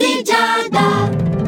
di Giada.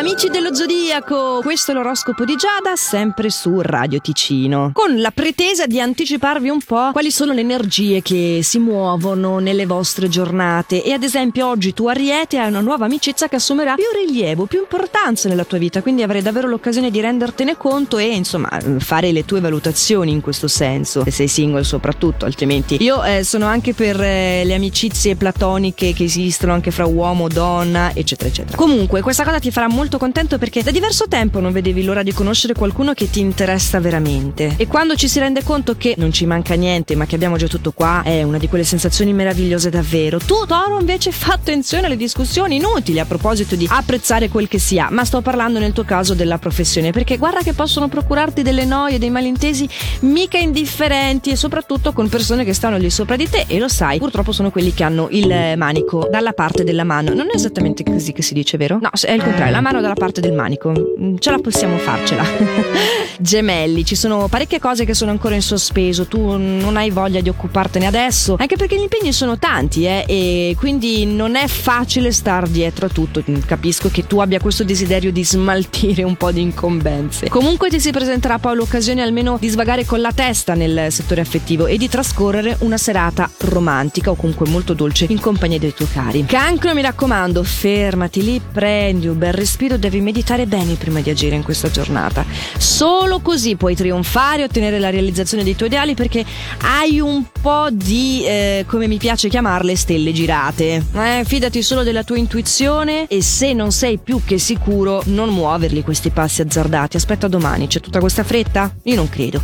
Amici dello Zodiaco, questo è l'oroscopo di Giada, sempre su Radio Ticino, con la pretesa di anticiparvi un po' quali sono le energie che si muovono nelle vostre giornate. E ad esempio oggi tu Ariete hai una nuova amicizia che assumerà più rilievo, più importanza nella tua vita, quindi avrai davvero l'occasione di rendertene conto e insomma fare le tue valutazioni in questo senso, se sei single soprattutto, altrimenti. Io eh, sono anche per eh, le amicizie platoniche che esistono anche fra uomo, donna, eccetera eccetera. Comunque questa cosa ti farà molto molto contento perché da diverso tempo non vedevi l'ora di conoscere qualcuno che ti interessa veramente. E quando ci si rende conto che non ci manca niente, ma che abbiamo già tutto qua, è una di quelle sensazioni meravigliose davvero. Tu, Toro, invece fa attenzione alle discussioni inutili a proposito di apprezzare quel che si ha, ma sto parlando nel tuo caso della professione, perché guarda che possono procurarti delle noie, dei malintesi mica indifferenti e soprattutto con persone che stanno lì sopra di te e lo sai, purtroppo sono quelli che hanno il manico dalla parte della mano. Non è esattamente così che si dice, vero? No, è il contrario, la mano dalla parte del manico. Mm, ce la possiamo farcela. Gemelli, ci sono parecchie cose che sono ancora in sospeso. Tu non hai voglia di occupartene adesso, anche perché gli impegni sono tanti, eh, e quindi non è facile star dietro a tutto. Capisco che tu abbia questo desiderio di smaltire un po' di incombenze. Comunque ti si presenterà poi l'occasione almeno di svagare con la testa nel settore affettivo e di trascorrere una serata romantica o comunque molto dolce in compagnia dei tuoi cari. Cancro, mi raccomando, fermati lì, prendi un bel respiro respiro devi meditare bene prima di agire in questa giornata. Solo così puoi trionfare e ottenere la realizzazione dei tuoi ideali perché hai un po' di, eh, come mi piace chiamarle, stelle girate. Eh, fidati solo della tua intuizione e se non sei più che sicuro non muoverli questi passi azzardati. Aspetta domani, c'è tutta questa fretta? Io non credo.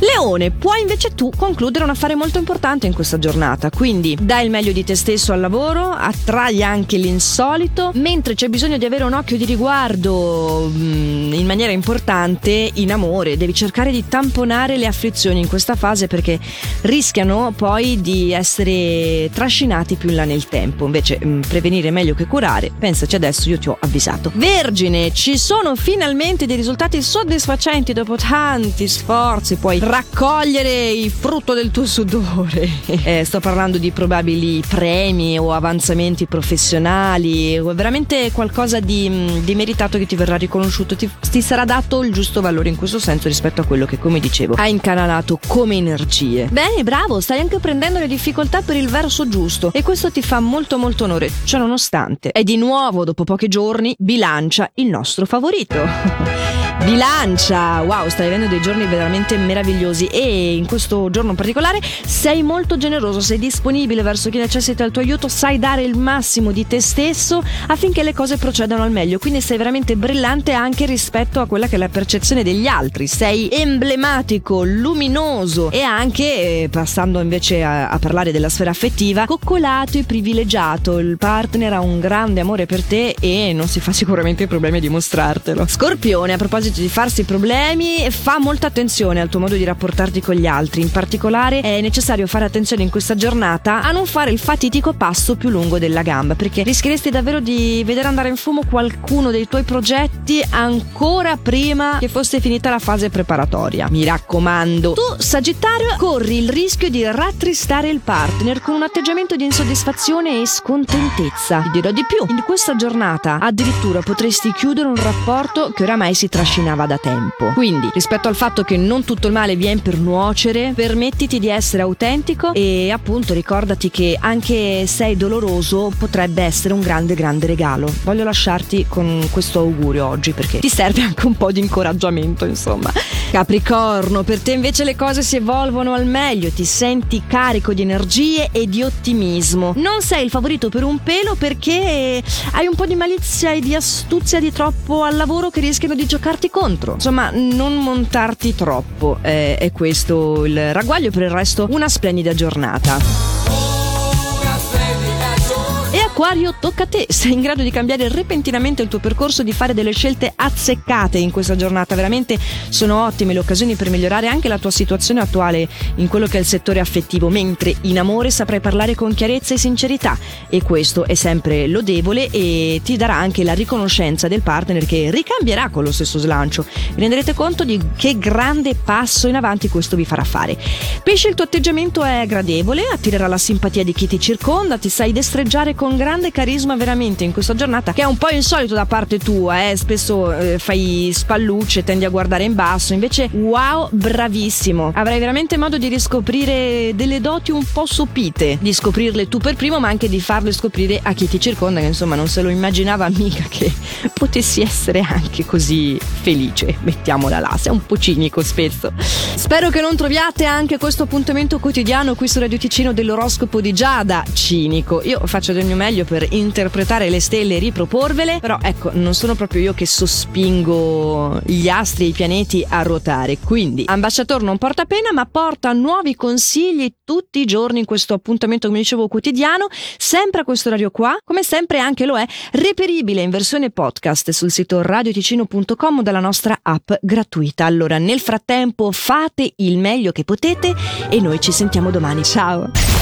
Leone, puoi invece tu concludere un affare molto importante in questa giornata, quindi dai il meglio di te stesso al lavoro, attrai anche l'insolito, mentre c'è bisogno di avere un occhio di riguardo mm, in maniera importante in amore, devi cercare di tamponare le afflizioni in questa fase perché rischiano poi di essere trascinati più in là nel tempo. Invece mm, prevenire è meglio che curare, pensaci adesso, io ti ho avvisato. Vergine, ci sono finalmente dei risultati soddisfacenti dopo tanti sforzi, puoi raccogliere il frutto del tuo sudore. eh, sto parlando di probabili premi o avanzamenti professionali, veramente qualcosa di mm, di meritato che ti verrà riconosciuto, ti, ti, sarà dato il giusto valore in questo senso rispetto a quello che, come dicevo, hai incanalato come energie. Bene, bravo, stai anche prendendo le difficoltà per il verso giusto e questo ti fa molto molto onore, ciò nonostante. E di nuovo, dopo pochi giorni, bilancia il nostro favorito. Bilancia, wow, stai avendo dei giorni veramente meravigliosi. E in questo giorno in particolare sei molto generoso, sei disponibile verso chi necessita il tuo aiuto, sai dare il massimo di te stesso affinché le cose procedano al meglio, quindi sei veramente brillante anche rispetto a quella che è la percezione degli altri, sei emblematico, luminoso. E anche, eh, passando invece a, a parlare della sfera affettiva, coccolato e privilegiato, il partner ha un grande amore per te e non si fa sicuramente problemi a dimostrartelo. Scorpione, a proposito di farsi problemi, fa molta attenzione al tuo modo di rapportarti con gli altri. In particolare è necessario fare attenzione in questa giornata a non fare il fatitico passo più lungo della gamba, perché rischieresti davvero di vedere andare in fumo qualcuno dei tuoi progetti ancora prima che fosse finita la fase preparatoria. Mi raccomando. Tu, Sagittario, corri il rischio di rattristare il partner con un atteggiamento di insoddisfazione e scontentezza. Ti dirò di più. In questa giornata addirittura potresti chiudere un rapporto che oramai si trascina trascinava da tempo. Quindi, rispetto al fatto che non tutto il male viene per nuocere, permettiti di essere autentico e appunto ricordati che anche se è doloroso potrebbe essere un grande grande regalo. Voglio lasciarti con questo augurio oggi perché ti serve anche un po' di incoraggiamento, insomma. Capricorno, per te invece le cose si evolvono al meglio, ti senti carico di energie e di ottimismo. Non sei il favorito per un pelo perché hai un po' di malizia e di astuzia di troppo al lavoro che rischiano di giocarti contro. Insomma, non montarti troppo. Eh, è questo il ragguaglio, per il resto una splendida giornata. Acquario, tocca a te. Sei in grado di cambiare repentinamente il tuo percorso, di fare delle scelte azzeccate in questa giornata. Veramente sono ottime le occasioni per migliorare anche la tua situazione attuale in quello che è il settore affettivo, mentre in amore saprai parlare con chiarezza e sincerità e questo è sempre lodevole e ti darà anche la riconoscenza del partner che ricambierà con lo stesso slancio. Vi renderete conto di che grande passo in avanti questo vi farà fare. Pesce, il tuo atteggiamento è gradevole, attirerà la simpatia di chi ti circonda, ti sai destreggiare con grande grande carisma veramente in questa giornata che è un po' insolito da parte tua, eh? spesso eh, fai spallucce, tendi a guardare in basso, invece wow, bravissimo. Avrai veramente modo di riscoprire delle doti un po' sopite, di scoprirle tu per primo, ma anche di farle scoprire a chi ti circonda, che insomma non se lo immaginava mica che potessi essere anche così felice, mettiamola là, sei un po' cinico spesso. Spero che non troviate anche questo appuntamento quotidiano qui su Radio Ticino dell'oroscopo di Giada cinico. Io faccio del mio meglio per interpretare le stelle e riproporvele, però ecco, non sono proprio io che sospingo gli astri e i pianeti a ruotare. Quindi, ambasciatore non porta pena, ma porta nuovi consigli tutti i giorni in questo appuntamento, come dicevo, quotidiano, sempre a questo orario qua, come sempre anche lo è, reperibile in versione podcast sul sito radioticino.com dalla nostra app gratuita. Allora, nel frattempo fate il meglio che potete e noi ci sentiamo domani. Ciao!